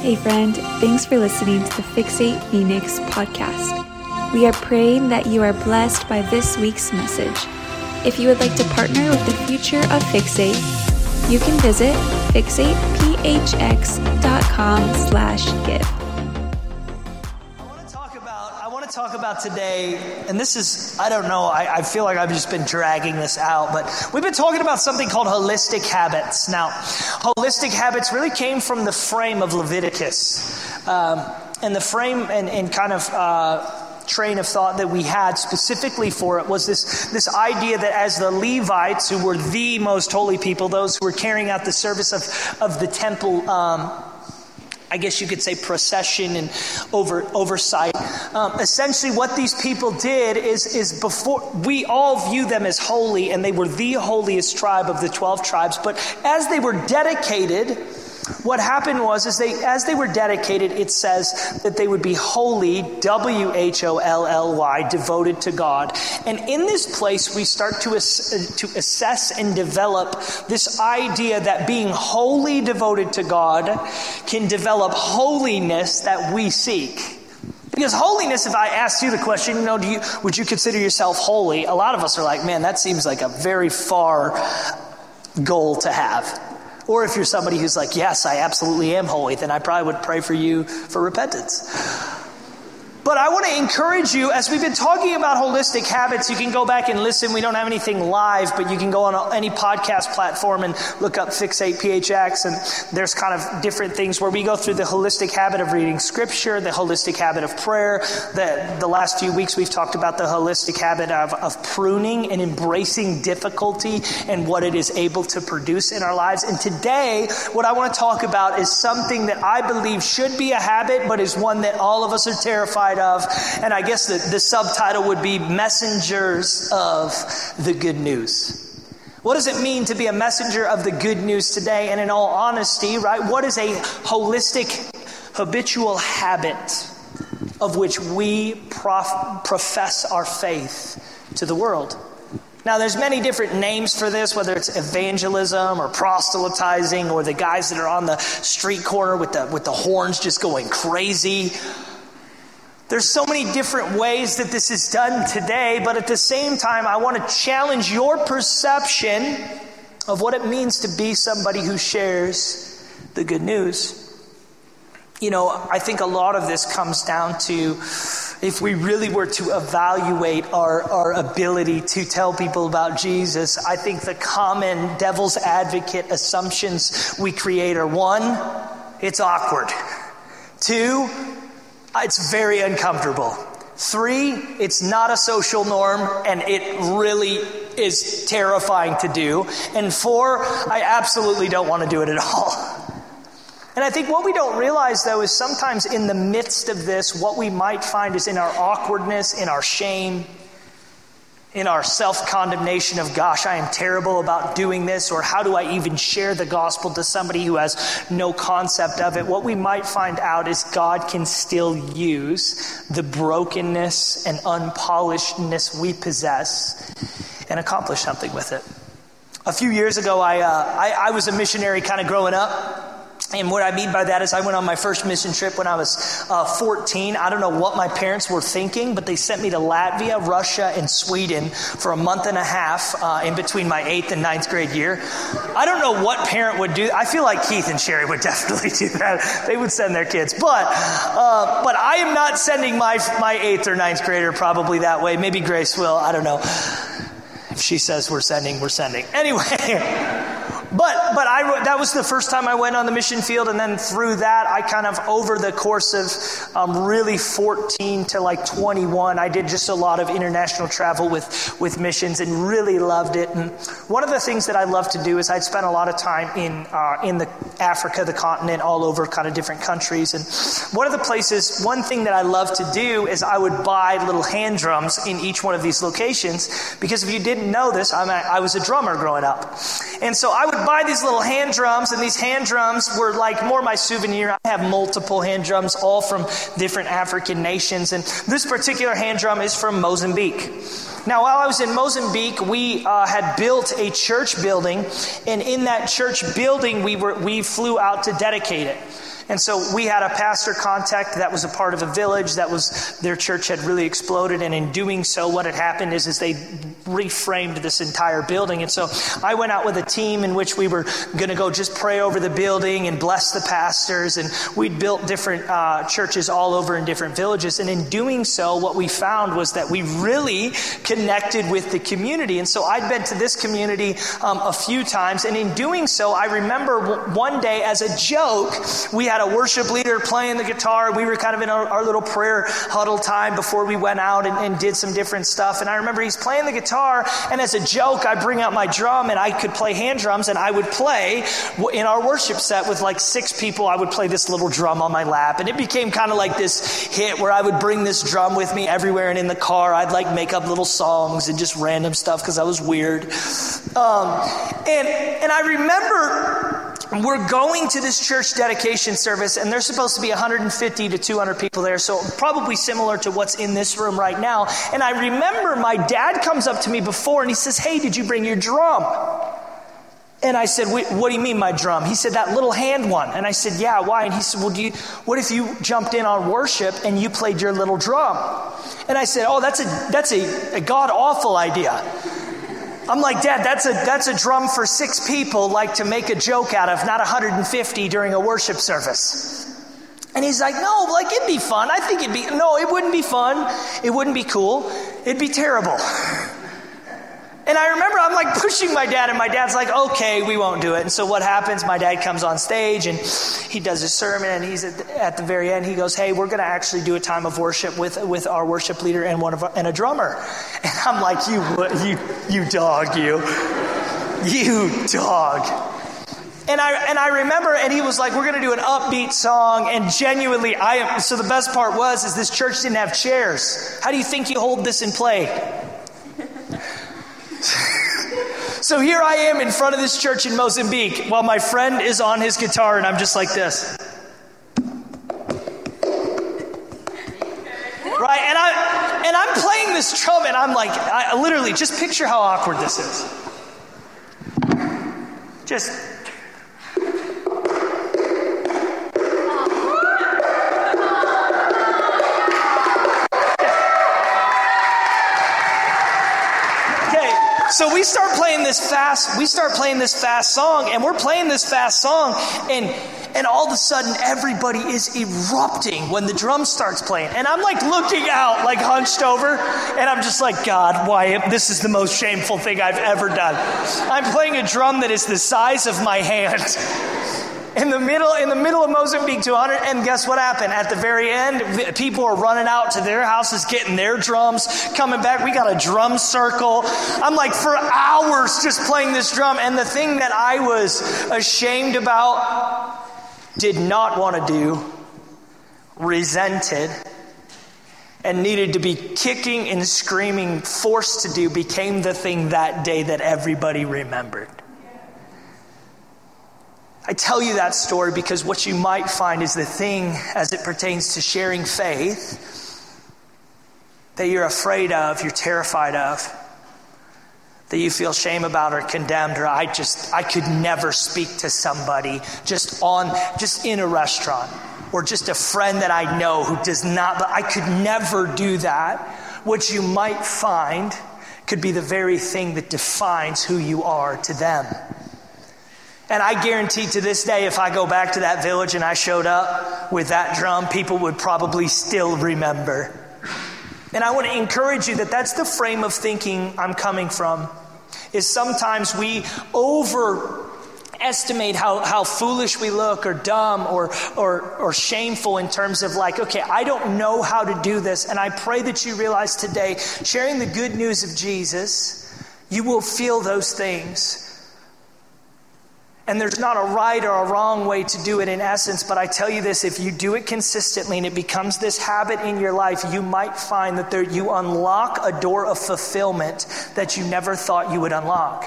Hey, friend, thanks for listening to the Fixate Phoenix podcast. We are praying that you are blessed by this week's message. If you would like to partner with the future of Fixate, you can visit fixatephx.com slash give. Talk about today, and this is, I don't know, I, I, feel like I've just been dragging this out, but we've been talking about something called holistic habits. Now, holistic habits really came from the frame of Leviticus. Um, and the frame and, and kind of uh, train of thought that we had specifically for it was this, this idea that as the Levites, who were the most holy people, those who were carrying out the service of, of the temple, um, I guess you could say procession and over, oversight. Um, essentially, what these people did is, is before we all view them as holy, and they were the holiest tribe of the 12 tribes. But as they were dedicated, what happened was, is they, as they were dedicated, it says that they would be holy, W H O L L Y, devoted to God. And in this place, we start to, ass, to assess and develop this idea that being wholly devoted to God can develop holiness that we seek. Because holiness, if I asked you the question, you know, do you, would you consider yourself holy? A lot of us are like, man, that seems like a very far goal to have. Or if you're somebody who's like, yes, I absolutely am holy, then I probably would pray for you for repentance. But I want to encourage you, as we've been talking about holistic habits, you can go back and listen. We don't have anything live, but you can go on any podcast platform and look up Fixate PHX. And there's kind of different things where we go through the holistic habit of reading scripture, the holistic habit of prayer. The, the last few weeks we've talked about the holistic habit of, of pruning and embracing difficulty and what it is able to produce in our lives. And today, what I want to talk about is something that I believe should be a habit, but is one that all of us are terrified of. And I guess the, the subtitle would be Messengers of the Good News. What does it mean to be a messenger of the good news today? And in all honesty, right, what is a holistic, habitual habit of which we prof- profess our faith to the world? Now, there's many different names for this, whether it's evangelism or proselytizing or the guys that are on the street corner with the, with the horns just going crazy. There's so many different ways that this is done today, but at the same time, I want to challenge your perception of what it means to be somebody who shares the good news. You know, I think a lot of this comes down to if we really were to evaluate our, our ability to tell people about Jesus, I think the common devil's advocate assumptions we create are one, it's awkward. Two, it's very uncomfortable. Three, it's not a social norm and it really is terrifying to do. And four, I absolutely don't want to do it at all. And I think what we don't realize though is sometimes in the midst of this, what we might find is in our awkwardness, in our shame, in our self condemnation of, gosh, I am terrible about doing this, or how do I even share the gospel to somebody who has no concept of it, what we might find out is God can still use the brokenness and unpolishedness we possess and accomplish something with it. A few years ago, I, uh, I, I was a missionary kind of growing up. And what I mean by that is, I went on my first mission trip when I was uh, 14. I don't know what my parents were thinking, but they sent me to Latvia, Russia, and Sweden for a month and a half uh, in between my eighth and ninth grade year. I don't know what parent would do. I feel like Keith and Sherry would definitely do that. They would send their kids, but uh, but I am not sending my my eighth or ninth grader probably that way. Maybe Grace will. I don't know. If she says we're sending, we're sending. Anyway. But, but I, that was the first time I went on the mission field. And then through that, I kind of, over the course of um, really 14 to like 21, I did just a lot of international travel with, with missions and really loved it. And one of the things that I love to do is I'd spend a lot of time in, uh, in the Africa, the continent, all over kind of different countries. And one of the places, one thing that I love to do is I would buy little hand drums in each one of these locations. Because if you didn't know this, I'm a, I was a drummer growing up. And so I would buy these little hand drums, and these hand drums were like more my souvenir. I have multiple hand drums, all from different African nations, and this particular hand drum is from Mozambique. Now, while I was in Mozambique, we uh, had built a church building, and in that church building, we were we flew out to dedicate it. And so we had a pastor contact that was a part of a village that was, their church had really exploded. And in doing so, what had happened is, is they reframed this entire building. And so I went out with a team in which we were going to go just pray over the building and bless the pastors. And we'd built different uh, churches all over in different villages. And in doing so, what we found was that we really connected with the community. And so I'd been to this community um, a few times. And in doing so, I remember one day as a joke, we had a worship leader playing the guitar. We were kind of in our, our little prayer huddle time before we went out and, and did some different stuff. And I remember he's playing the guitar. And as a joke, I bring out my drum and I could play hand drums and I would play in our worship set with like six people. I would play this little drum on my lap. And it became kind of like this hit where I would bring this drum with me everywhere and in the car. I'd like make up little songs and just random stuff because I was weird. Um, and, and I remember we're going to this church dedication service, and there's supposed to be 150 to 200 people there, so probably similar to what's in this room right now. And I remember my dad comes up to me before and he says, Hey, did you bring your drum? And I said, What do you mean, my drum? He said, That little hand one. And I said, Yeah, why? And he said, Well, do you, what if you jumped in on worship and you played your little drum? And I said, Oh, that's a, that's a, a god awful idea. I'm like, Dad, that's a, that's a drum for six people, like to make a joke out of, not 150 during a worship service. And he's like, No, like it'd be fun. I think it'd be, no, it wouldn't be fun. It wouldn't be cool. It'd be terrible. And I remember I'm like pushing my dad, and my dad's like, okay, we won't do it. And so what happens? My dad comes on stage and he does his sermon, and he's at the, at the very end, he goes, hey, we're going to actually do a time of worship with, with our worship leader and, one of our, and a drummer. And I'm like, you, you, you dog, you. You dog. And I, and I remember, and he was like, we're going to do an upbeat song. And genuinely, I am. So the best part was, is this church didn't have chairs. How do you think you hold this in play? So here I am in front of this church in Mozambique while my friend is on his guitar and I'm just like this. Right? And I and I'm playing this drum and I'm like I literally just picture how awkward this is. Just So we start playing this fast, we start playing this fast song, and we're playing this fast song, and and all of a sudden everybody is erupting when the drum starts playing. And I'm like looking out, like hunched over, and I'm just like, God, why this is the most shameful thing I've ever done. I'm playing a drum that is the size of my hand in the middle in the middle of Mozambique 200 and guess what happened? At the very end people are running out to their houses getting their drums coming back. We got a drum circle. I'm like for hours just playing this drum. And the thing that I was ashamed about did not want to do resented and needed to be kicking and screaming forced to do became the thing that day that everybody remembered I tell you that story because what you might find is the thing as it pertains to sharing faith that you're afraid of, you're terrified of, that you feel shame about or condemned, or I just, I could never speak to somebody just on, just in a restaurant, or just a friend that I know who does not, but I could never do that. What you might find could be the very thing that defines who you are to them. And I guarantee to this day, if I go back to that village and I showed up with that drum, people would probably still remember. And I want to encourage you that that's the frame of thinking I'm coming from. Is sometimes we overestimate how, how foolish we look or dumb or, or, or shameful in terms of like, okay, I don't know how to do this. And I pray that you realize today, sharing the good news of Jesus, you will feel those things. And there's not a right or a wrong way to do it in essence, but I tell you this if you do it consistently and it becomes this habit in your life, you might find that there, you unlock a door of fulfillment that you never thought you would unlock.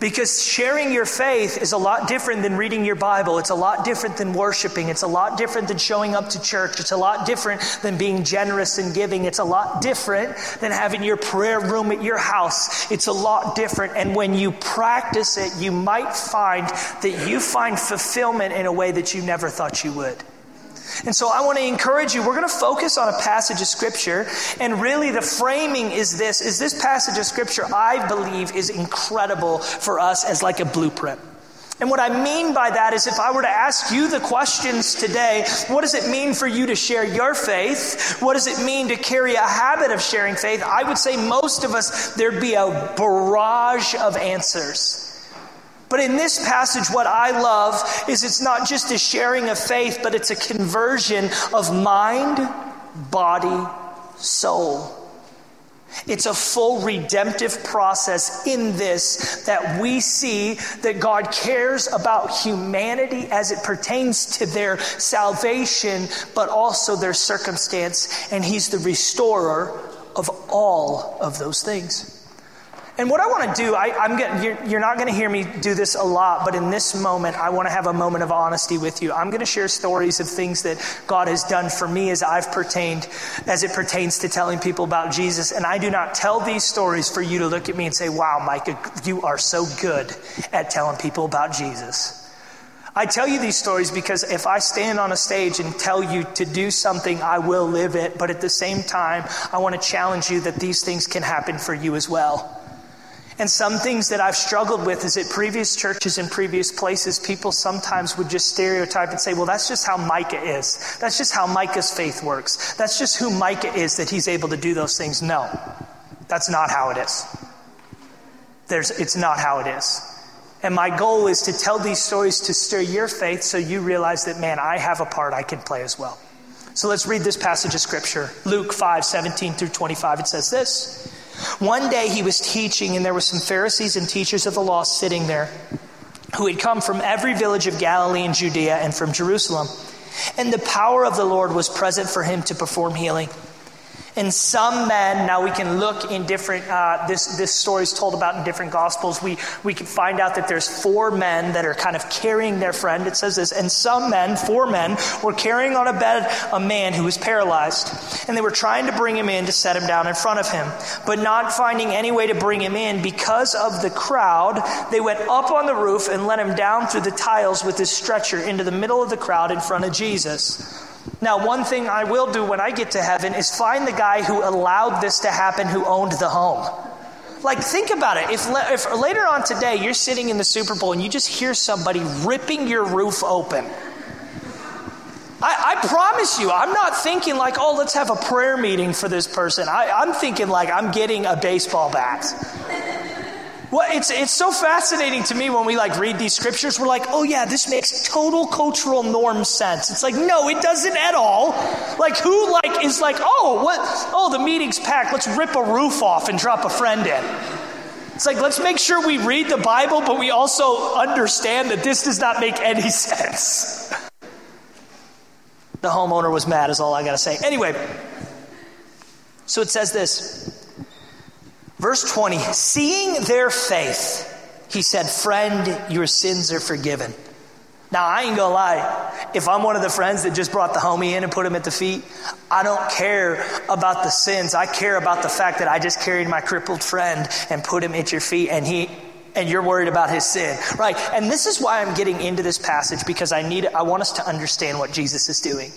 Because sharing your faith is a lot different than reading your Bible. It's a lot different than worshiping. It's a lot different than showing up to church. It's a lot different than being generous and giving. It's a lot different than having your prayer room at your house. It's a lot different. And when you practice it, you might find that you find fulfillment in a way that you never thought you would. And so I want to encourage you, we're going to focus on a passage of scripture. And really the framing is this, is this passage of scripture I believe is incredible for us as like a blueprint. And what I mean by that is if I were to ask you the questions today, what does it mean for you to share your faith? What does it mean to carry a habit of sharing faith? I would say most of us, there'd be a barrage of answers. But in this passage, what I love is it's not just a sharing of faith, but it's a conversion of mind, body, soul. It's a full redemptive process in this that we see that God cares about humanity as it pertains to their salvation, but also their circumstance, and He's the restorer of all of those things. And what I want to do, I, am getting, you're, you're not going to hear me do this a lot, but in this moment, I want to have a moment of honesty with you. I'm going to share stories of things that God has done for me as I've pertained, as it pertains to telling people about Jesus. And I do not tell these stories for you to look at me and say, wow, Micah, you are so good at telling people about Jesus. I tell you these stories because if I stand on a stage and tell you to do something, I will live it. But at the same time, I want to challenge you that these things can happen for you as well. And some things that I've struggled with is at previous churches and previous places, people sometimes would just stereotype and say, well, that's just how Micah is. That's just how Micah's faith works. That's just who Micah is that he's able to do those things. No, that's not how it is. There's, it's not how it is. And my goal is to tell these stories to stir your faith so you realize that, man, I have a part I can play as well. So let's read this passage of scripture. Luke 5 17 through 25. It says this. One day he was teaching, and there were some Pharisees and teachers of the law sitting there who had come from every village of Galilee and Judea and from Jerusalem. And the power of the Lord was present for him to perform healing. And some men, now we can look in different, uh, this, this story is told about in different gospels. We, we can find out that there's four men that are kind of carrying their friend. It says this, and some men, four men, were carrying on a bed a man who was paralyzed. And they were trying to bring him in to set him down in front of him. But not finding any way to bring him in because of the crowd, they went up on the roof and let him down through the tiles with his stretcher into the middle of the crowd in front of Jesus. Now, one thing I will do when I get to heaven is find the guy who allowed this to happen, who owned the home. Like, think about it. If, if later on today you're sitting in the Super Bowl and you just hear somebody ripping your roof open, I, I, promise you, I'm not thinking like, oh, let's have a prayer meeting for this person. I, I'm thinking like I'm getting a baseball bat. Well, it's, it's so fascinating to me when we like read these scriptures. We're like, oh yeah, this makes total cultural norm sense. It's like, no, it doesn't at all. Like who like is like, oh, what? Oh, the meeting's packed. Let's rip a roof off and drop a friend in. It's like, let's make sure we read the Bible, but we also understand that this does not make any sense. The homeowner was mad, is all I got to say. Anyway, so it says this Verse 20, seeing their faith, he said, Friend, your sins are forgiven. Now, I ain't gonna lie. If I'm one of the friends that just brought the homie in and put him at the feet, I don't care about the sins. I care about the fact that I just carried my crippled friend and put him at your feet and he and you're worried about his sin. Right? And this is why I'm getting into this passage because I need I want us to understand what Jesus is doing.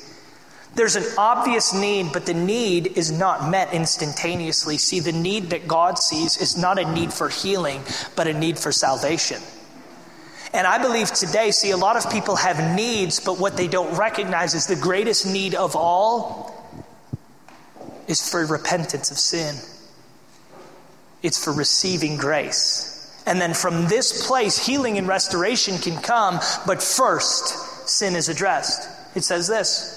There's an obvious need, but the need is not met instantaneously. See, the need that God sees is not a need for healing, but a need for salvation. And I believe today, see, a lot of people have needs, but what they don't recognize is the greatest need of all is for repentance of sin. It's for receiving grace. And then from this place, healing and restoration can come, but first, sin is addressed. It says this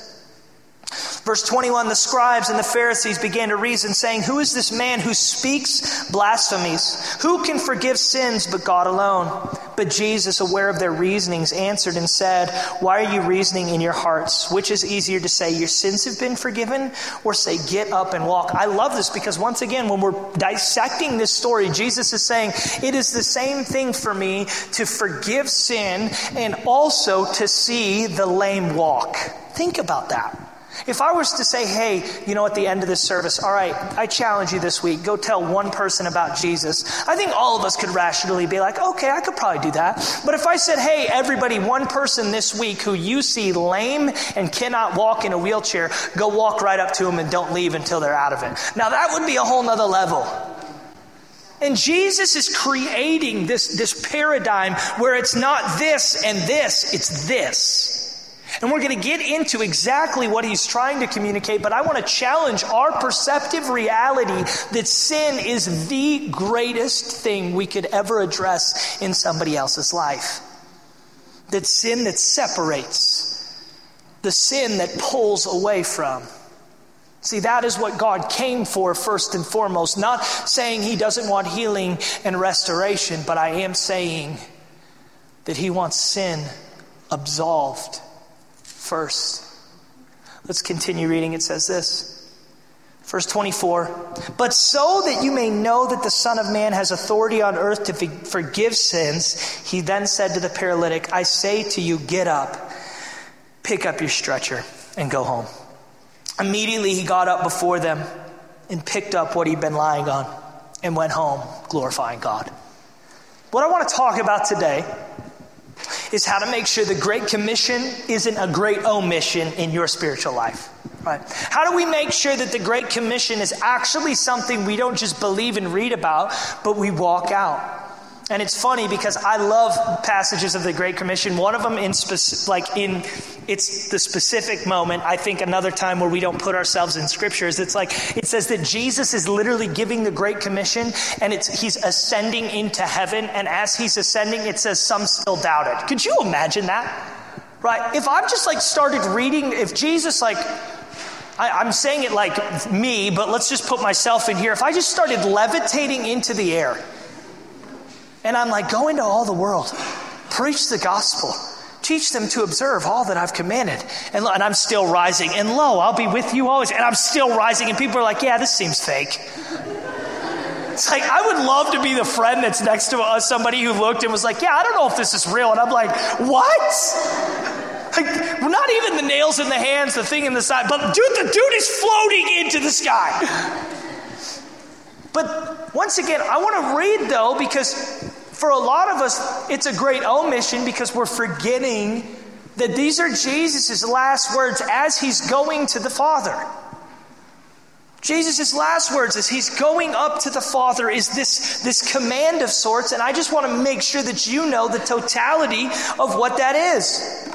Verse 21 The scribes and the Pharisees began to reason, saying, Who is this man who speaks blasphemies? Who can forgive sins but God alone? But Jesus, aware of their reasonings, answered and said, Why are you reasoning in your hearts? Which is easier to say, Your sins have been forgiven, or say, Get up and walk? I love this because once again, when we're dissecting this story, Jesus is saying, It is the same thing for me to forgive sin and also to see the lame walk. Think about that. If I was to say, hey, you know, at the end of this service, all right, I challenge you this week, go tell one person about Jesus, I think all of us could rationally be like, okay, I could probably do that. But if I said, hey, everybody, one person this week who you see lame and cannot walk in a wheelchair, go walk right up to them and don't leave until they're out of it. Now that would be a whole nother level. And Jesus is creating this, this paradigm where it's not this and this, it's this. And we're going to get into exactly what he's trying to communicate, but I want to challenge our perceptive reality that sin is the greatest thing we could ever address in somebody else's life. That sin that separates, the sin that pulls away from. See, that is what God came for first and foremost. Not saying He doesn't want healing and restoration, but I am saying that He wants sin absolved first. Let's continue reading. It says this. Verse 24, but so that you may know that the Son of Man has authority on earth to forgive sins, he then said to the paralytic, I say to you, get up, pick up your stretcher, and go home. Immediately he got up before them and picked up what he'd been lying on and went home, glorifying God. What I want to talk about today is how to make sure the Great Commission isn't a great omission in your spiritual life. Right? How do we make sure that the Great Commission is actually something we don't just believe and read about, but we walk out? And it's funny because I love passages of the Great Commission. One of them in speci- like in it's the specific moment. I think another time where we don't put ourselves in scriptures. It's like it says that Jesus is literally giving the Great Commission and it's he's ascending into heaven. And as he's ascending, it says some still doubted. Could you imagine that? Right? If I've just like started reading, if Jesus like I, am saying it like me, but let's just put myself in here. If I just started levitating into the air and I'm like, go into all the world, preach the gospel, teach them to observe all that I've commanded. And, and I'm still rising. And lo, I'll be with you always. And I'm still rising. And people are like, yeah, this seems fake. It's like, I would love to be the friend that's next to us, somebody who looked and was like, yeah, I don't know if this is real. And I'm like, what? Like, not even the nails in the hands, the thing in the side, but dude, the dude is floating into the sky. But once again, I want to read though, because for a lot of us, it's a great omission because we're forgetting that these are Jesus' last words as he's going to the Father. Jesus' last words as he's going up to the Father is this, this command of sorts, and I just want to make sure that you know the totality of what that is.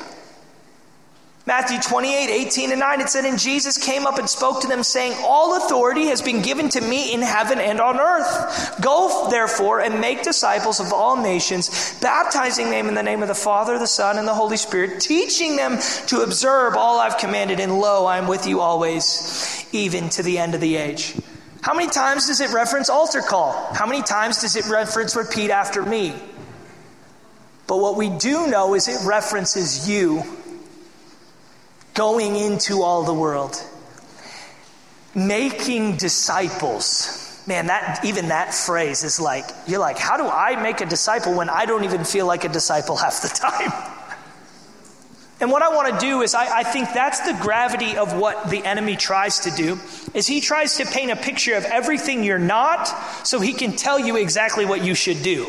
Matthew 28, 18 and 9, it said, And Jesus came up and spoke to them, saying, All authority has been given to me in heaven and on earth. Go, therefore, and make disciples of all nations, baptizing them in the name of the Father, the Son, and the Holy Spirit, teaching them to observe all I've commanded, and lo, I am with you always, even to the end of the age. How many times does it reference altar call? How many times does it reference repeat after me? But what we do know is it references you going into all the world, making disciples. Man, that even that phrase is like, you're like, how do I make a disciple when I don't even feel like a disciple half the time? And what I want to do is I, I, think that's the gravity of what the enemy tries to do is he tries to paint a picture of everything you're not so he can tell you exactly what you should do.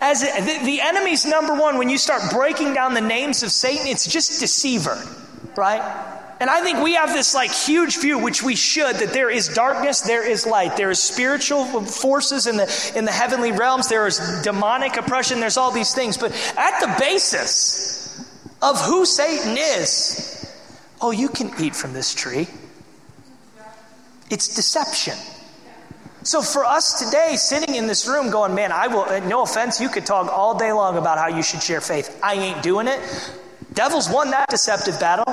As the, the enemy's number one, when you start breaking down the names of Satan, it's just deceiver, right? And I think we have this like huge view, which we should, that there is darkness, there is light, there is spiritual forces in the in the heavenly realms, there is demonic oppression, there's all these things. But at the basis of who Satan is, oh, you can eat from this tree. It's deception. So for us today, sitting in this room going, man, I will, no offense, you could talk all day long about how you should share faith. I ain't doing it. Devil's won that deceptive battle.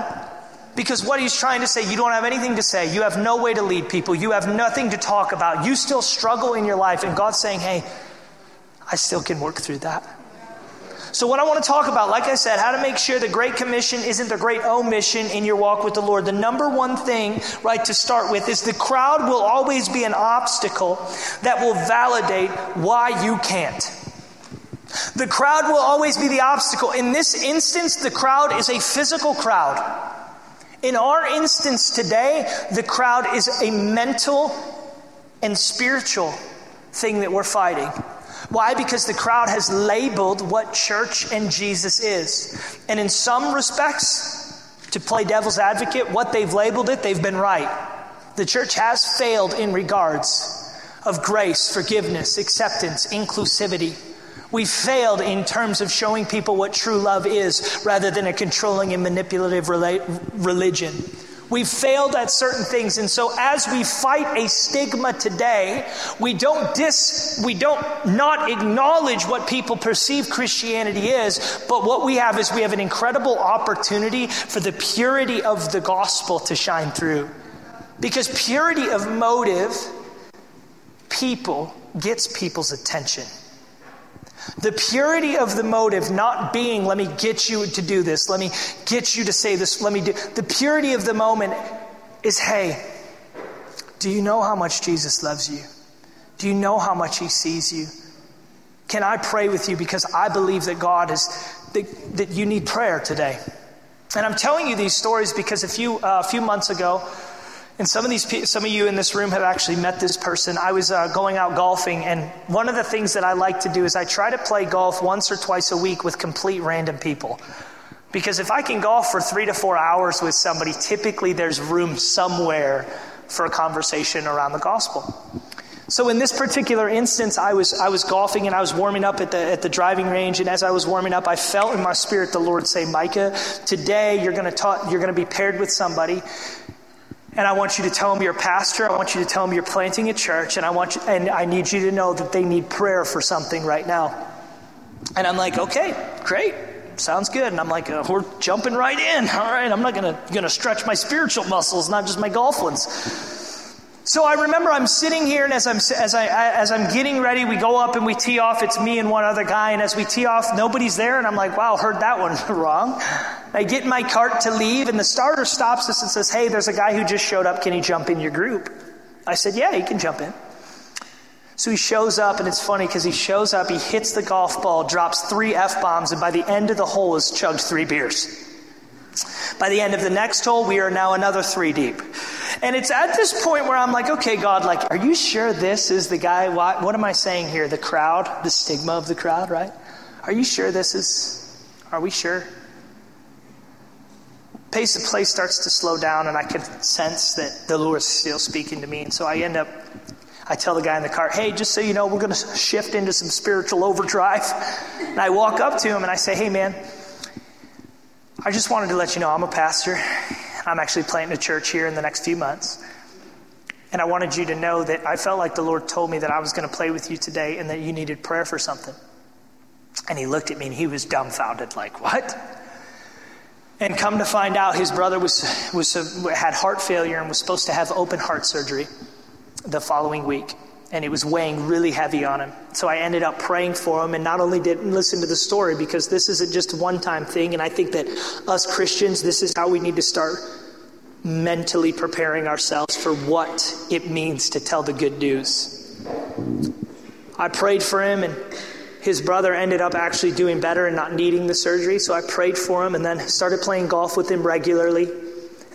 Because what he's trying to say, you don't have anything to say. You have no way to lead people. You have nothing to talk about. You still struggle in your life. And God's saying, hey, I still can work through that. So, what I want to talk about, like I said, how to make sure the Great Commission isn't the great omission in your walk with the Lord. The number one thing, right, to start with is the crowd will always be an obstacle that will validate why you can't. The crowd will always be the obstacle. In this instance, the crowd is a physical crowd. In our instance today, the crowd is a mental and spiritual thing that we're fighting. Why? Because the crowd has labeled what church and Jesus is. And in some respects, to play devil's advocate, what they've labeled it, they've been right. The church has failed in regards of grace, forgiveness, acceptance, inclusivity. We failed in terms of showing people what true love is rather than a controlling and manipulative religion. We've failed at certain things. And so as we fight a stigma today, we don't dis, we don't not acknowledge what people perceive Christianity is, but what we have is we have an incredible opportunity for the purity of the gospel to shine through. Because purity of motive, people, gets people's attention. The purity of the motive not being, let me get you to do this, let me get you to say this, let me do. The purity of the moment is, hey, do you know how much Jesus loves you? Do you know how much he sees you? Can I pray with you because I believe that God is, that, that you need prayer today? And I'm telling you these stories because a few, uh, a few months ago, and some of these, some of you in this room have actually met this person. I was uh, going out golfing, and one of the things that I like to do is I try to play golf once or twice a week with complete random people. Because if I can golf for three to four hours with somebody, typically there's room somewhere for a conversation around the gospel. So in this particular instance, I was I was golfing and I was warming up at the at the driving range, and as I was warming up, I felt in my spirit the Lord say, "Micah, today you're going to. You're going to be paired with somebody and I want you to tell them you're a pastor. I want you to tell them you're planting a church, and I want you, and I need you to know that they need prayer for something right now. And I'm like, okay, great, sounds good. And I'm like, uh, we're jumping right in. All right, I'm not gonna gonna stretch my spiritual muscles, not just my golf ones. So I remember I'm sitting here, and as I'm as I as I'm getting ready, we go up and we tee off. It's me and one other guy, and as we tee off, nobody's there, and I'm like, "Wow, heard that one wrong." I get in my cart to leave, and the starter stops us and says, "Hey, there's a guy who just showed up. Can he jump in your group?" I said, "Yeah, he can jump in." So he shows up, and it's funny because he shows up, he hits the golf ball, drops three f bombs, and by the end of the hole, has chugged three beers. By the end of the next hole, we are now another three deep. And it's at this point where I'm like, okay, God, like, are you sure this is the guy? What, what am I saying here? The crowd, the stigma of the crowd, right? Are you sure this is, are we sure? Pace of play starts to slow down, and I can sense that the Lord is still speaking to me. And so I end up, I tell the guy in the car, hey, just so you know, we're going to shift into some spiritual overdrive. And I walk up to him and I say, hey, man, I just wanted to let you know I'm a pastor. I'm actually planting a church here in the next few months. And I wanted you to know that I felt like the Lord told me that I was going to play with you today and that you needed prayer for something. And he looked at me and he was dumbfounded, like, what? And come to find out, his brother was, was had heart failure and was supposed to have open heart surgery the following week and it was weighing really heavy on him. So I ended up praying for him and not only did listen to the story because this isn't just a one time thing. And I think that us Christians, this is how we need to start mentally preparing ourselves for what it means to tell the good news. I prayed for him and his brother ended up actually doing better and not needing the surgery. So I prayed for him and then started playing golf with him regularly.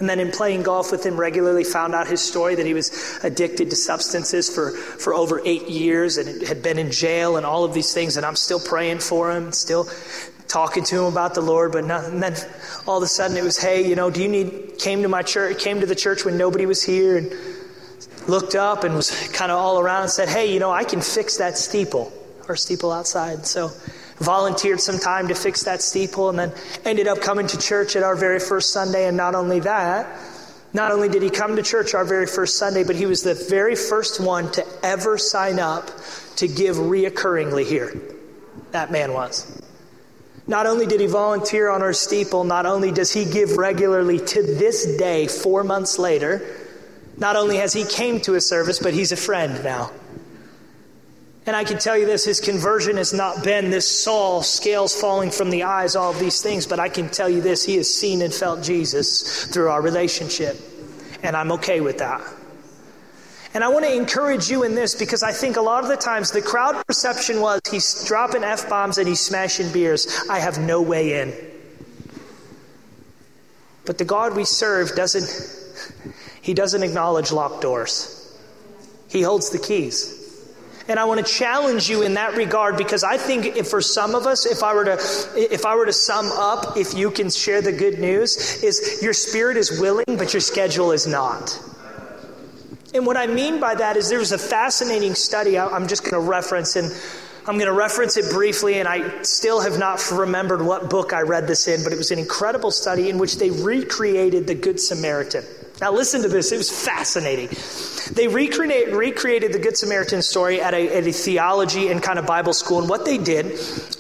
And then in playing golf with him regularly, found out his story that he was addicted to substances for, for over eight years and had been in jail and all of these things. And I'm still praying for him, still talking to him about the Lord. But nothing, and then all of a sudden it was, hey, you know, do you need, came to my church, came to the church when nobody was here and looked up and was kind of all around and said, hey, you know, I can fix that steeple, or steeple outside. So, volunteered some time to fix that steeple, and then ended up coming to church at our very first Sunday. And not only that, not only did he come to church our very first Sunday, but he was the very first one to ever sign up to give reoccurringly here. That man was. Not only did he volunteer on our steeple, not only does he give regularly to this day, four months later, not only has he came to a service, but he's a friend now. And I can tell you this his conversion has not been this Saul, scales falling from the eyes, all of these things, but I can tell you this he has seen and felt Jesus through our relationship. And I'm okay with that. And I want to encourage you in this because I think a lot of the times the crowd perception was he's dropping F bombs and he's smashing beers. I have no way in. But the God we serve doesn't, he doesn't acknowledge locked doors. He holds the keys. And I want to challenge you in that regard because I think if for some of us, if I were to if I were to sum up, if you can share the good news, is your spirit is willing, but your schedule is not. And what I mean by that is there was a fascinating study I'm just going to reference, and I'm going to reference it briefly, and I still have not remembered what book I read this in, but it was an incredible study in which they recreated the Good Samaritan. Now, listen to this, it was fascinating. They recreate, recreated the Good Samaritan story at a, at a theology and kind of Bible school, and what they did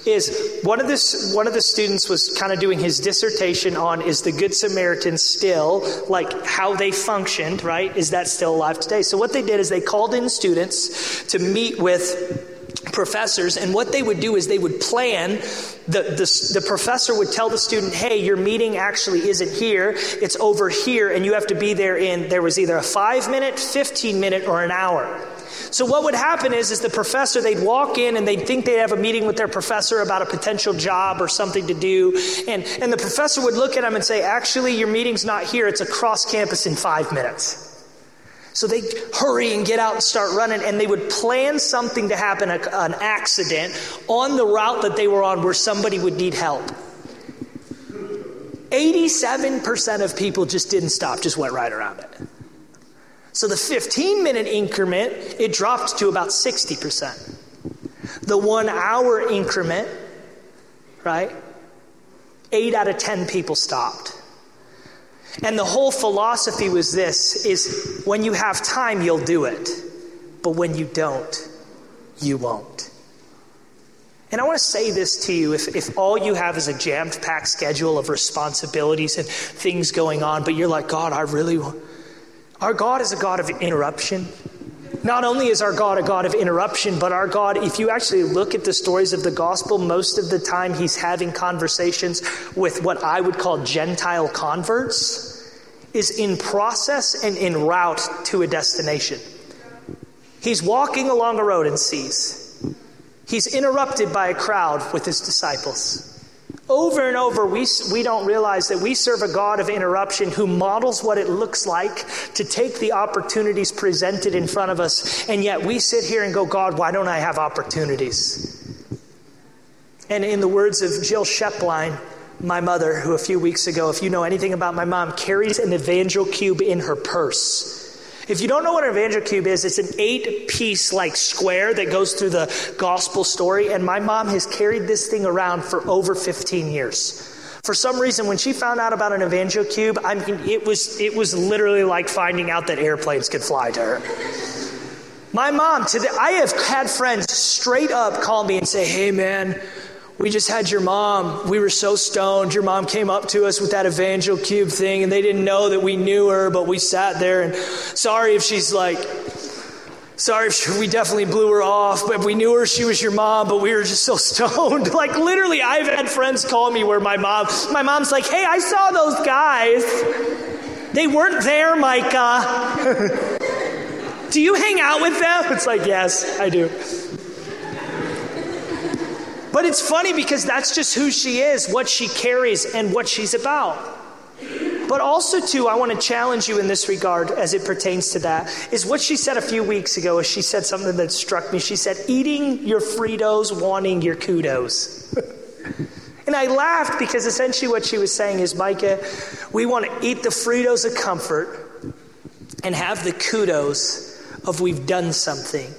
is one of, this, one of the students was kind of doing his dissertation on is the Good Samaritan still, like how they functioned, right? Is that still alive today? So, what they did is they called in students to meet with professors, and what they would do is they would plan. The, the, the, professor would tell the student, hey, your meeting actually isn't here, it's over here, and you have to be there in, there was either a five minute, 15 minute, or an hour. So what would happen is, is the professor, they'd walk in and they'd think they'd have a meeting with their professor about a potential job or something to do. And, and the professor would look at them and say, actually, your meeting's not here. It's across campus in five minutes. So they hurry and get out and start running, and they would plan something to happen, an accident, on the route that they were on where somebody would need help. 87% of people just didn't stop, just went right around it. So the 15 minute increment, it dropped to about 60%. The one hour increment, right? Eight out of 10 people stopped. And the whole philosophy was this is when you have time you'll do it. But when you don't, you won't. And I want to say this to you if, if all you have is a jammed packed schedule of responsibilities and things going on, but you're like, God, I really want. Our God is a God of interruption. Not only is our God a God of interruption, but our God, if you actually look at the stories of the gospel, most of the time he's having conversations with what I would call Gentile converts, is in process and in route to a destination. He's walking along a road and sees. He's interrupted by a crowd with his disciples. Over and over, we, we don't realize that we serve a God of interruption who models what it looks like to take the opportunities presented in front of us, and yet we sit here and go, God, why don't I have opportunities? And in the words of Jill Shepline, my mother, who a few weeks ago, if you know anything about my mom, carries an evangel cube in her purse. If you don't know what an evangel cube is, it's an eight piece like square that goes through the gospel story. And my mom has carried this thing around for over 15 years. For some reason, when she found out about an evangel cube, I mean, it was, it was literally like finding out that airplanes could fly to her. My mom, today, I have had friends straight up call me and say, Hey man, we just had your mom. We were so stoned. Your mom came up to us with that evangel cube thing, and they didn't know that we knew her, but we sat there and sorry if she's like, sorry if she, we definitely blew her off, but we knew her, she was your mom, but we were just so stoned. like literally, I've had friends call me where my mom, my mom's like, hey, I saw those guys. They weren't there, Micah. do you hang out with them? It's like, yes, I do. But it's funny because that's just who she is, what she carries, and what she's about. But also, too, I want to challenge you in this regard as it pertains to that, is what she said a few weeks ago. Is she said something that struck me. She said, eating your Fritos, wanting your kudos. and I laughed because essentially what she was saying is, Micah, we want to eat the Fritos of comfort and have the kudos of we've done something.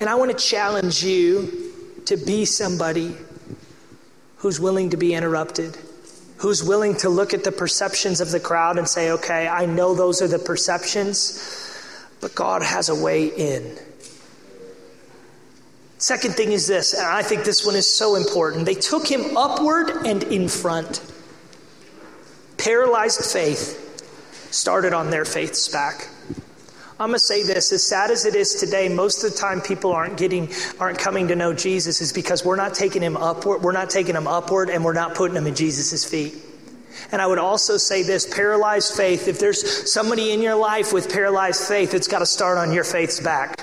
And I want to challenge you to be somebody who's willing to be interrupted, who's willing to look at the perceptions of the crowd and say, okay, I know those are the perceptions, but God has a way in. Second thing is this, and I think this one is so important. They took him upward and in front. Paralyzed faith started on their faith's back. I'm going to say this as sad as it is today, most of the time people aren't getting aren't coming to know Jesus is because we're not taking him upward, we're not taking him upward and we're not putting him at Jesus' feet. And I would also say this paralyzed faith, if there's somebody in your life with paralyzed faith, it's got to start on your faith's back.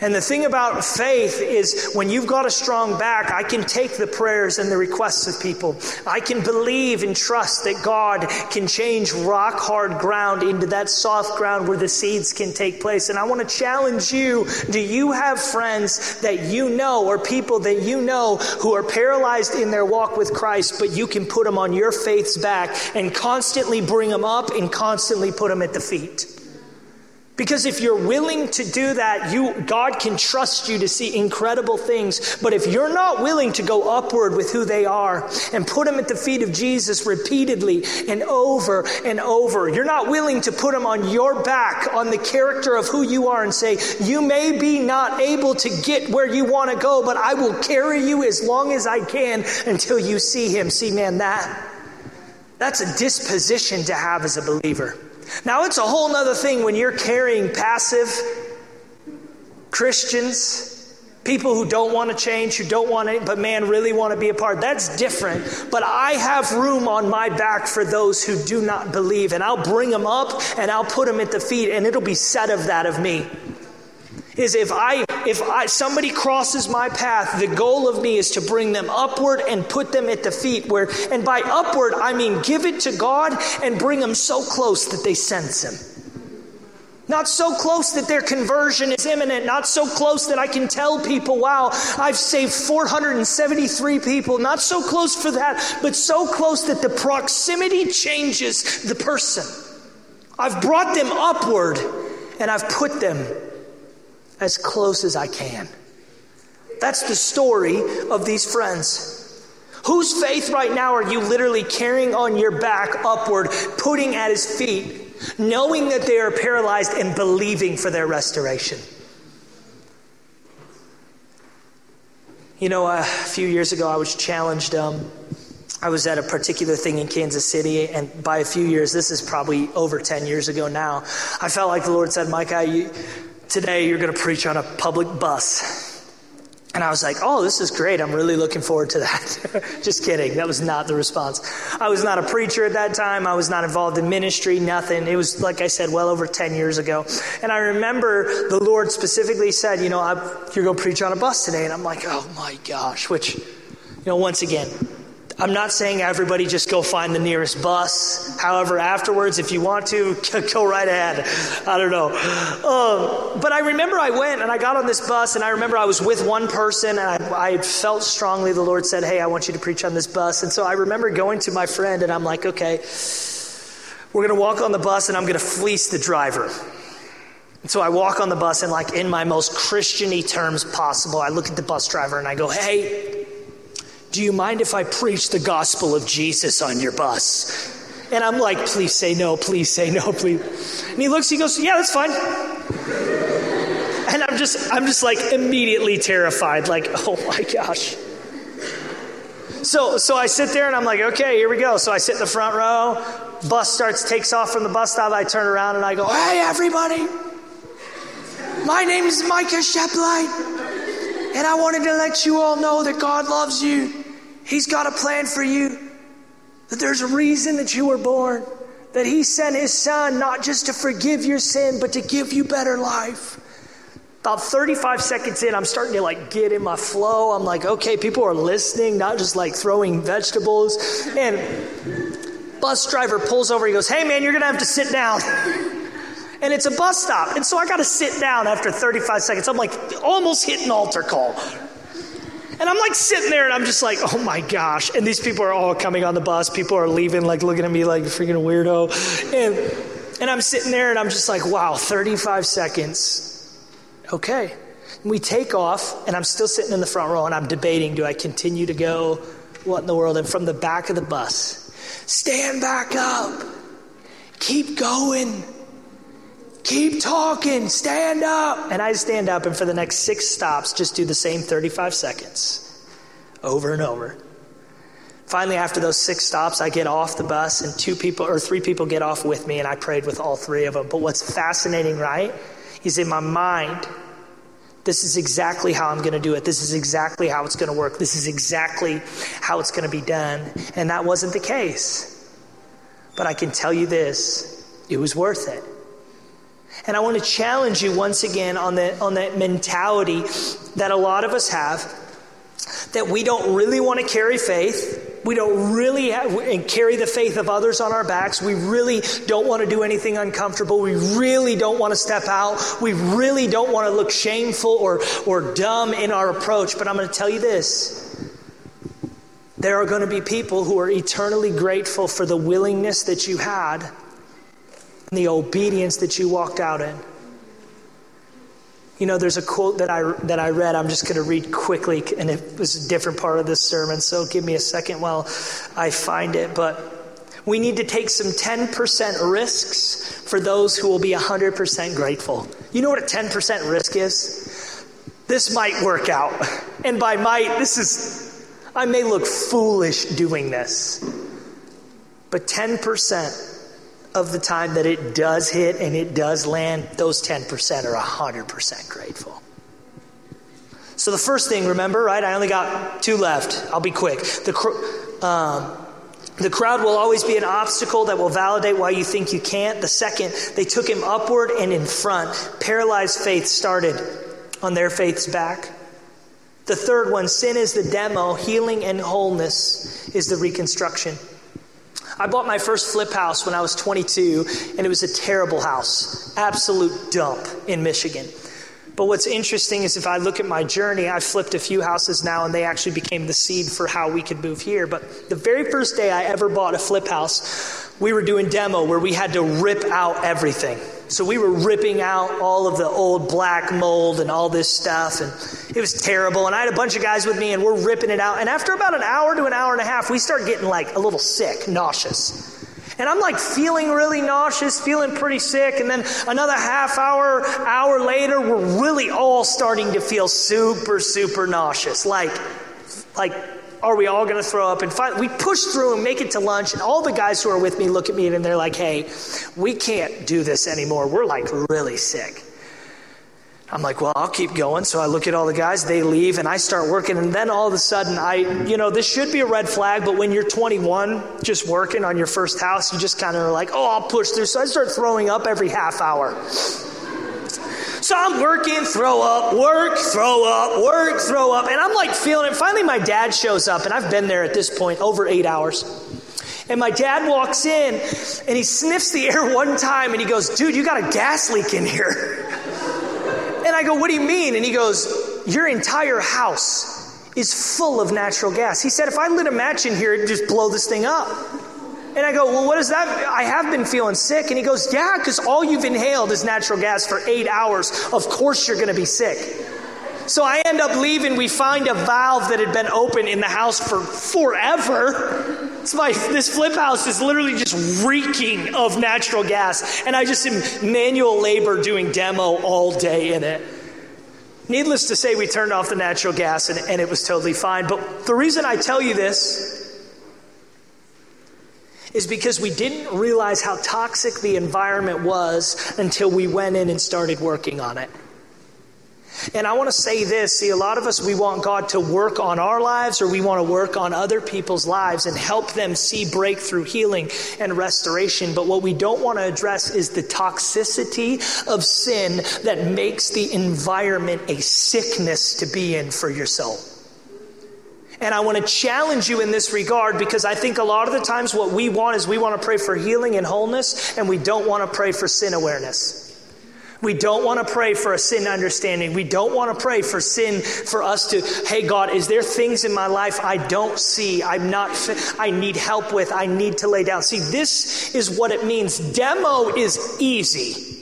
And the thing about faith is when you've got a strong back, I can take the prayers and the requests of people. I can believe and trust that God can change rock hard ground into that soft ground where the seeds can take place. And I want to challenge you do you have friends that you know or people that you know who are paralyzed in their walk with Christ, but you can put them on your faith's back and constantly bring them up and constantly put them at the feet? Because if you're willing to do that, you, God can trust you to see incredible things. But if you're not willing to go upward with who they are and put them at the feet of Jesus repeatedly and over and over, you're not willing to put them on your back, on the character of who you are and say, you may be not able to get where you want to go, but I will carry you as long as I can until you see him. See, man, that, that's a disposition to have as a believer. Now, it's a whole other thing when you're carrying passive Christians, people who don't want to change, who don't want to, but man, really want to be a part. That's different. But I have room on my back for those who do not believe, and I'll bring them up and I'll put them at the feet, and it'll be said of that of me is if I if I somebody crosses my path, the goal of me is to bring them upward and put them at the feet where and by upward I mean give it to God and bring them so close that they sense him. Not so close that their conversion is imminent. Not so close that I can tell people, wow, I've saved 473 people. Not so close for that, but so close that the proximity changes the person. I've brought them upward and I've put them as close as I can. That's the story of these friends. Whose faith right now are you literally carrying on your back upward, putting at his feet, knowing that they are paralyzed and believing for their restoration? You know, a few years ago, I was challenged. Um, I was at a particular thing in Kansas City, and by a few years, this is probably over 10 years ago now, I felt like the Lord said, Micah, you, today you're going to preach on a public bus. And I was like, oh, this is great. I'm really looking forward to that. Just kidding. That was not the response. I was not a preacher at that time. I was not involved in ministry, nothing. It was, like I said, well over 10 years ago. And I remember the Lord specifically said, you know, you're going to preach on a bus today. And I'm like, oh my gosh, which, you know, once again, I'm not saying everybody just go find the nearest bus. However, afterwards, if you want to, go right ahead. I don't know. Um, but I remember I went and I got on this bus, and I remember I was with one person, and I, I felt strongly the Lord said, Hey, I want you to preach on this bus. And so I remember going to my friend, and I'm like, Okay, we're going to walk on the bus, and I'm going to fleece the driver. And so I walk on the bus, and like in my most Christiany terms possible, I look at the bus driver and I go, Hey, do you mind if I preach the gospel of Jesus on your bus? And I'm like, Please say no, please say no, please. And he looks, he goes, Yeah, that's fine. And I'm just, I'm just like immediately terrified, like, oh my gosh. So, so I sit there and I'm like, okay, here we go. So I sit in the front row. Bus starts, takes off from the bus stop. I turn around and I go, hey, everybody. My name is Micah Sheplight. And I wanted to let you all know that God loves you. He's got a plan for you. That there's a reason that you were born. That He sent His Son not just to forgive your sin, but to give you better life. About 35 seconds in, I'm starting to like get in my flow. I'm like, okay, people are listening, not just like throwing vegetables. And bus driver pulls over. He goes, hey man, you're gonna have to sit down. and it's a bus stop. And so I got to sit down after 35 seconds. I'm like almost hitting altar call. And I'm like sitting there and I'm just like, oh my gosh. And these people are all coming on the bus. People are leaving, like looking at me like a freaking weirdo. And, and I'm sitting there and I'm just like, wow, 35 seconds. Okay. And we take off and I'm still sitting in the front row and I'm debating do I continue to go? What in the world? And from the back of the bus, stand back up. Keep going. Keep talking, stand up. And I stand up, and for the next six stops, just do the same 35 seconds over and over. Finally, after those six stops, I get off the bus, and two people or three people get off with me, and I prayed with all three of them. But what's fascinating, right, is in my mind, this is exactly how I'm going to do it. This is exactly how it's going to work. This is exactly how it's going to be done. And that wasn't the case. But I can tell you this it was worth it. And I want to challenge you once again on, the, on that mentality that a lot of us have that we don't really want to carry faith. We don't really have, carry the faith of others on our backs. We really don't want to do anything uncomfortable. We really don't want to step out. We really don't want to look shameful or, or dumb in our approach. But I'm going to tell you this there are going to be people who are eternally grateful for the willingness that you had and the obedience that you walked out in. You know, there's a quote that I, that I read. I'm just going to read quickly, and it was a different part of this sermon, so give me a second while I find it. But we need to take some 10% risks for those who will be 100% grateful. You know what a 10% risk is? This might work out. And by might, this is, I may look foolish doing this. But 10% of the time that it does hit and it does land, those 10% are 100% grateful. So the first thing, remember, right? I only got two left. I'll be quick. The, um, the crowd will always be an obstacle that will validate why you think you can't. The second, they took him upward and in front. Paralyzed faith started on their faith's back. The third one, sin is the demo, healing and wholeness is the reconstruction. I bought my first flip house when I was 22, and it was a terrible house, absolute dump in Michigan. But what's interesting is if I look at my journey, I've flipped a few houses now, and they actually became the seed for how we could move here. But the very first day I ever bought a flip house, we were doing demo where we had to rip out everything. So we were ripping out all of the old black mold and all this stuff, and it was terrible. And I had a bunch of guys with me, and we're ripping it out. And after about an hour to an hour and a half, we start getting like a little sick, nauseous. And I'm like feeling really nauseous, feeling pretty sick. And then another half hour, hour later, we're really all starting to feel super, super nauseous. Like, like are we all going to throw up? And finally, we push through and make it to lunch. And all the guys who are with me look at me and they're like, hey, we can't do this anymore. We're like really sick. I'm like, well, I'll keep going. So I look at all the guys, they leave, and I start working. And then all of a sudden, I, you know, this should be a red flag, but when you're 21, just working on your first house, you just kind of are like, oh, I'll push through. So I start throwing up every half hour. So I'm working, throw up, work, throw up, work, throw up. And I'm like feeling it. Finally, my dad shows up, and I've been there at this point over eight hours. And my dad walks in and he sniffs the air one time and he goes, Dude, you got a gas leak in here. And I go, What do you mean? And he goes, Your entire house is full of natural gas. He said, If I lit a match in here, it'd just blow this thing up. And I go, Well, what is that? I have been feeling sick. And he goes, Yeah, because all you've inhaled is natural gas for eight hours. Of course you're going to be sick. So I end up leaving. We find a valve that had been open in the house for forever. So my, this flip house is literally just reeking of natural gas. And I just am manual labor doing demo all day in it. Needless to say, we turned off the natural gas and, and it was totally fine. But the reason I tell you this is because we didn't realize how toxic the environment was until we went in and started working on it. And I want to say this see, a lot of us, we want God to work on our lives or we want to work on other people's lives and help them see breakthrough, healing, and restoration. But what we don't want to address is the toxicity of sin that makes the environment a sickness to be in for your soul. And I want to challenge you in this regard because I think a lot of the times what we want is we want to pray for healing and wholeness, and we don't want to pray for sin awareness. We don't want to pray for a sin understanding. We don't want to pray for sin for us to, hey, God, is there things in my life I don't see? I'm not, I need help with, I need to lay down. See, this is what it means. Demo is easy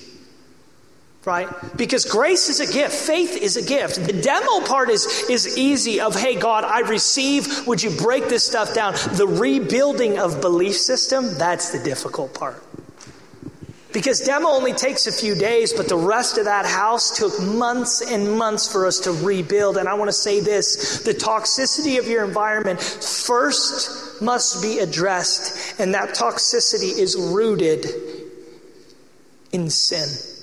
right? Because grace is a gift, faith is a gift. The demo part is, is easy of, hey, God, I receive, would you break this stuff down? The rebuilding of belief system, that's the difficult part. Because demo only takes a few days, but the rest of that house took months and months for us to rebuild. And I want to say this the toxicity of your environment first must be addressed, and that toxicity is rooted in sin.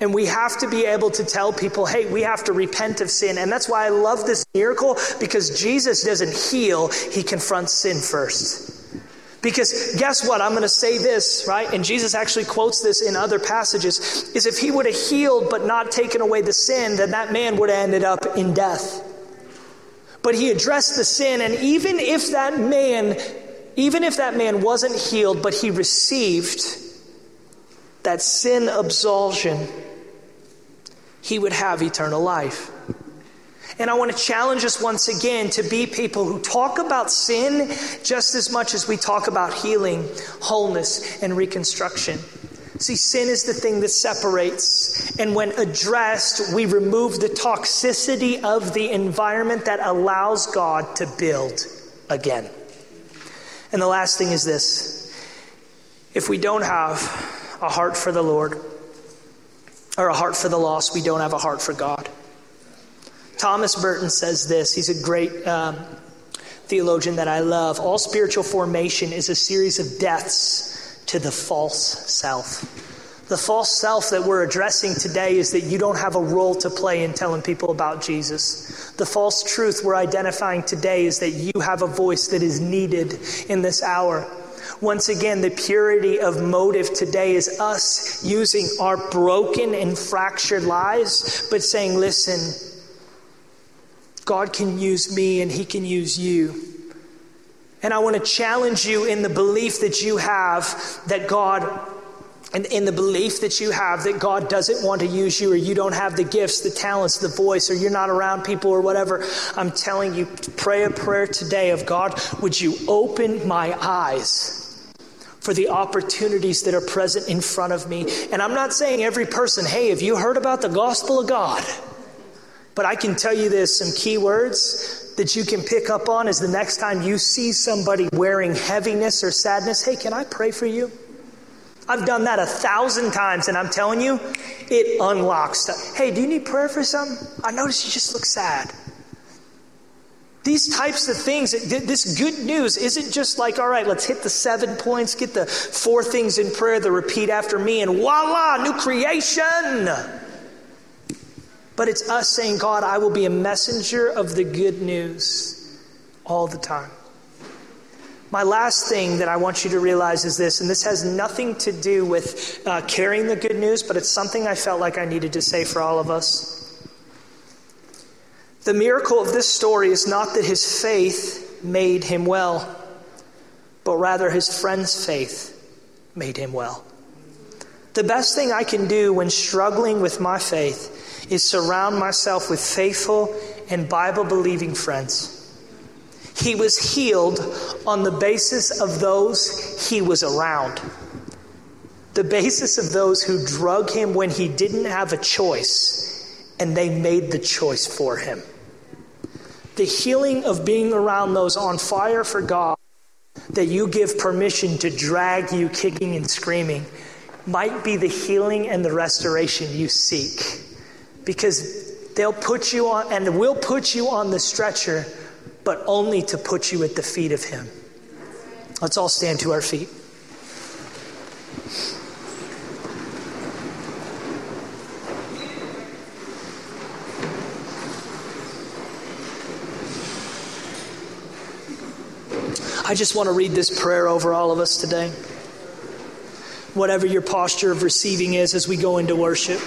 And we have to be able to tell people, hey, we have to repent of sin. And that's why I love this miracle because Jesus doesn't heal, he confronts sin first. Because guess what? I'm going to say this, right? And Jesus actually quotes this in other passages is if he would have healed but not taken away the sin, then that man would have ended up in death. But he addressed the sin, and even if that man, even if that man wasn't healed, but he received that sin absolution, he would have eternal life. And I want to challenge us once again to be people who talk about sin just as much as we talk about healing, wholeness, and reconstruction. See, sin is the thing that separates. And when addressed, we remove the toxicity of the environment that allows God to build again. And the last thing is this if we don't have a heart for the Lord, or a heart for the lost, we don't have a heart for God. Thomas Merton says this. He's a great um, theologian that I love. All spiritual formation is a series of deaths to the false self. The false self that we're addressing today is that you don't have a role to play in telling people about Jesus. The false truth we're identifying today is that you have a voice that is needed in this hour. Once again, the purity of motive today is us using our broken and fractured lives, but saying, listen, God can use me and He can use you. And I want to challenge you in the belief that you have that God, and in the belief that you have that God doesn't want to use you, or you don't have the gifts, the talents, the voice, or you're not around people, or whatever. I'm telling you, pray a prayer today of God, would you open my eyes? For the opportunities that are present in front of me. And I'm not saying every person, hey, have you heard about the gospel of God? But I can tell you this some key words that you can pick up on is the next time you see somebody wearing heaviness or sadness, hey, can I pray for you? I've done that a thousand times, and I'm telling you, it unlocks stuff. Hey, do you need prayer for something? I notice you just look sad. These types of things, this good news isn't just like, all right, let's hit the seven points, get the four things in prayer, the repeat after me, and voila, new creation. But it's us saying, God, I will be a messenger of the good news all the time. My last thing that I want you to realize is this, and this has nothing to do with uh, carrying the good news, but it's something I felt like I needed to say for all of us. The miracle of this story is not that his faith made him well, but rather his friend's faith made him well. The best thing I can do when struggling with my faith is surround myself with faithful and Bible believing friends. He was healed on the basis of those he was around, the basis of those who drug him when he didn't have a choice and they made the choice for him. The healing of being around those on fire for God that you give permission to drag you kicking and screaming might be the healing and the restoration you seek because they'll put you on and will put you on the stretcher, but only to put you at the feet of Him. Let's all stand to our feet. I just want to read this prayer over all of us today. Whatever your posture of receiving is as we go into worship.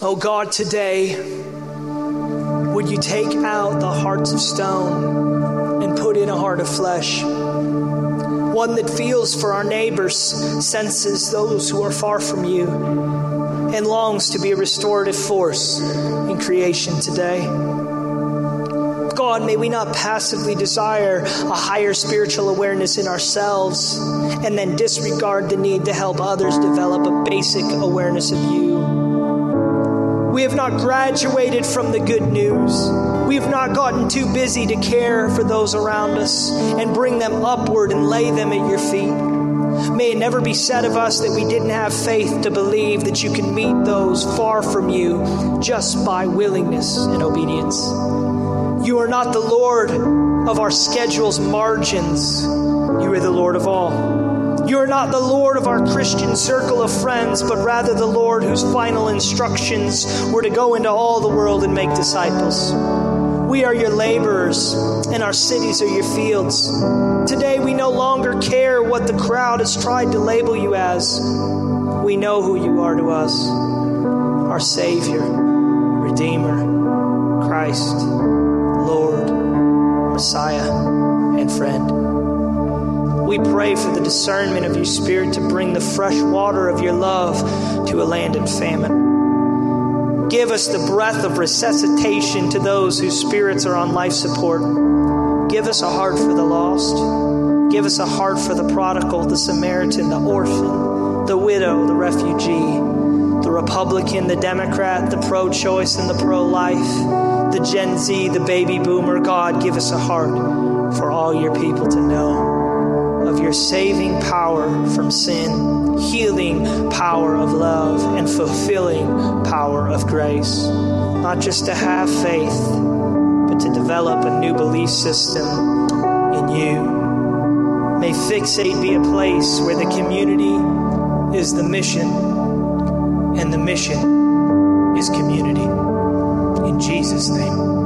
Oh God, today, would you take out the hearts of stone and put in a heart of flesh? One that feels for our neighbors, senses those who are far from you, and longs to be a restorative force in creation today. God, may we not passively desire a higher spiritual awareness in ourselves and then disregard the need to help others develop a basic awareness of you. We have not graduated from the good news. We have not gotten too busy to care for those around us and bring them upward and lay them at your feet. May it never be said of us that we didn't have faith to believe that you can meet those far from you just by willingness and obedience. You are not the Lord of our schedule's margins, you are the Lord of all. You are not the Lord of our Christian circle of friends, but rather the Lord whose final instructions were to go into all the world and make disciples. We are your laborers, and our cities are your fields. Today, we no longer care what the crowd has tried to label you as. We know who you are to us our Savior, Redeemer, Christ, Lord, Messiah, and friend. We pray for the discernment of your Spirit to bring the fresh water of your love to a land in famine. Give us the breath of resuscitation to those whose spirits are on life support. Give us a heart for the lost. Give us a heart for the prodigal, the Samaritan, the orphan, the widow, the refugee, the Republican, the Democrat, the pro choice, and the pro life, the Gen Z, the baby boomer. God, give us a heart for all your people to know of your saving power from sin healing power of love and fulfilling power of grace. Not just to have faith, but to develop a new belief system in you. May Fixate be a place where the community is the mission and the mission is community. In Jesus' name.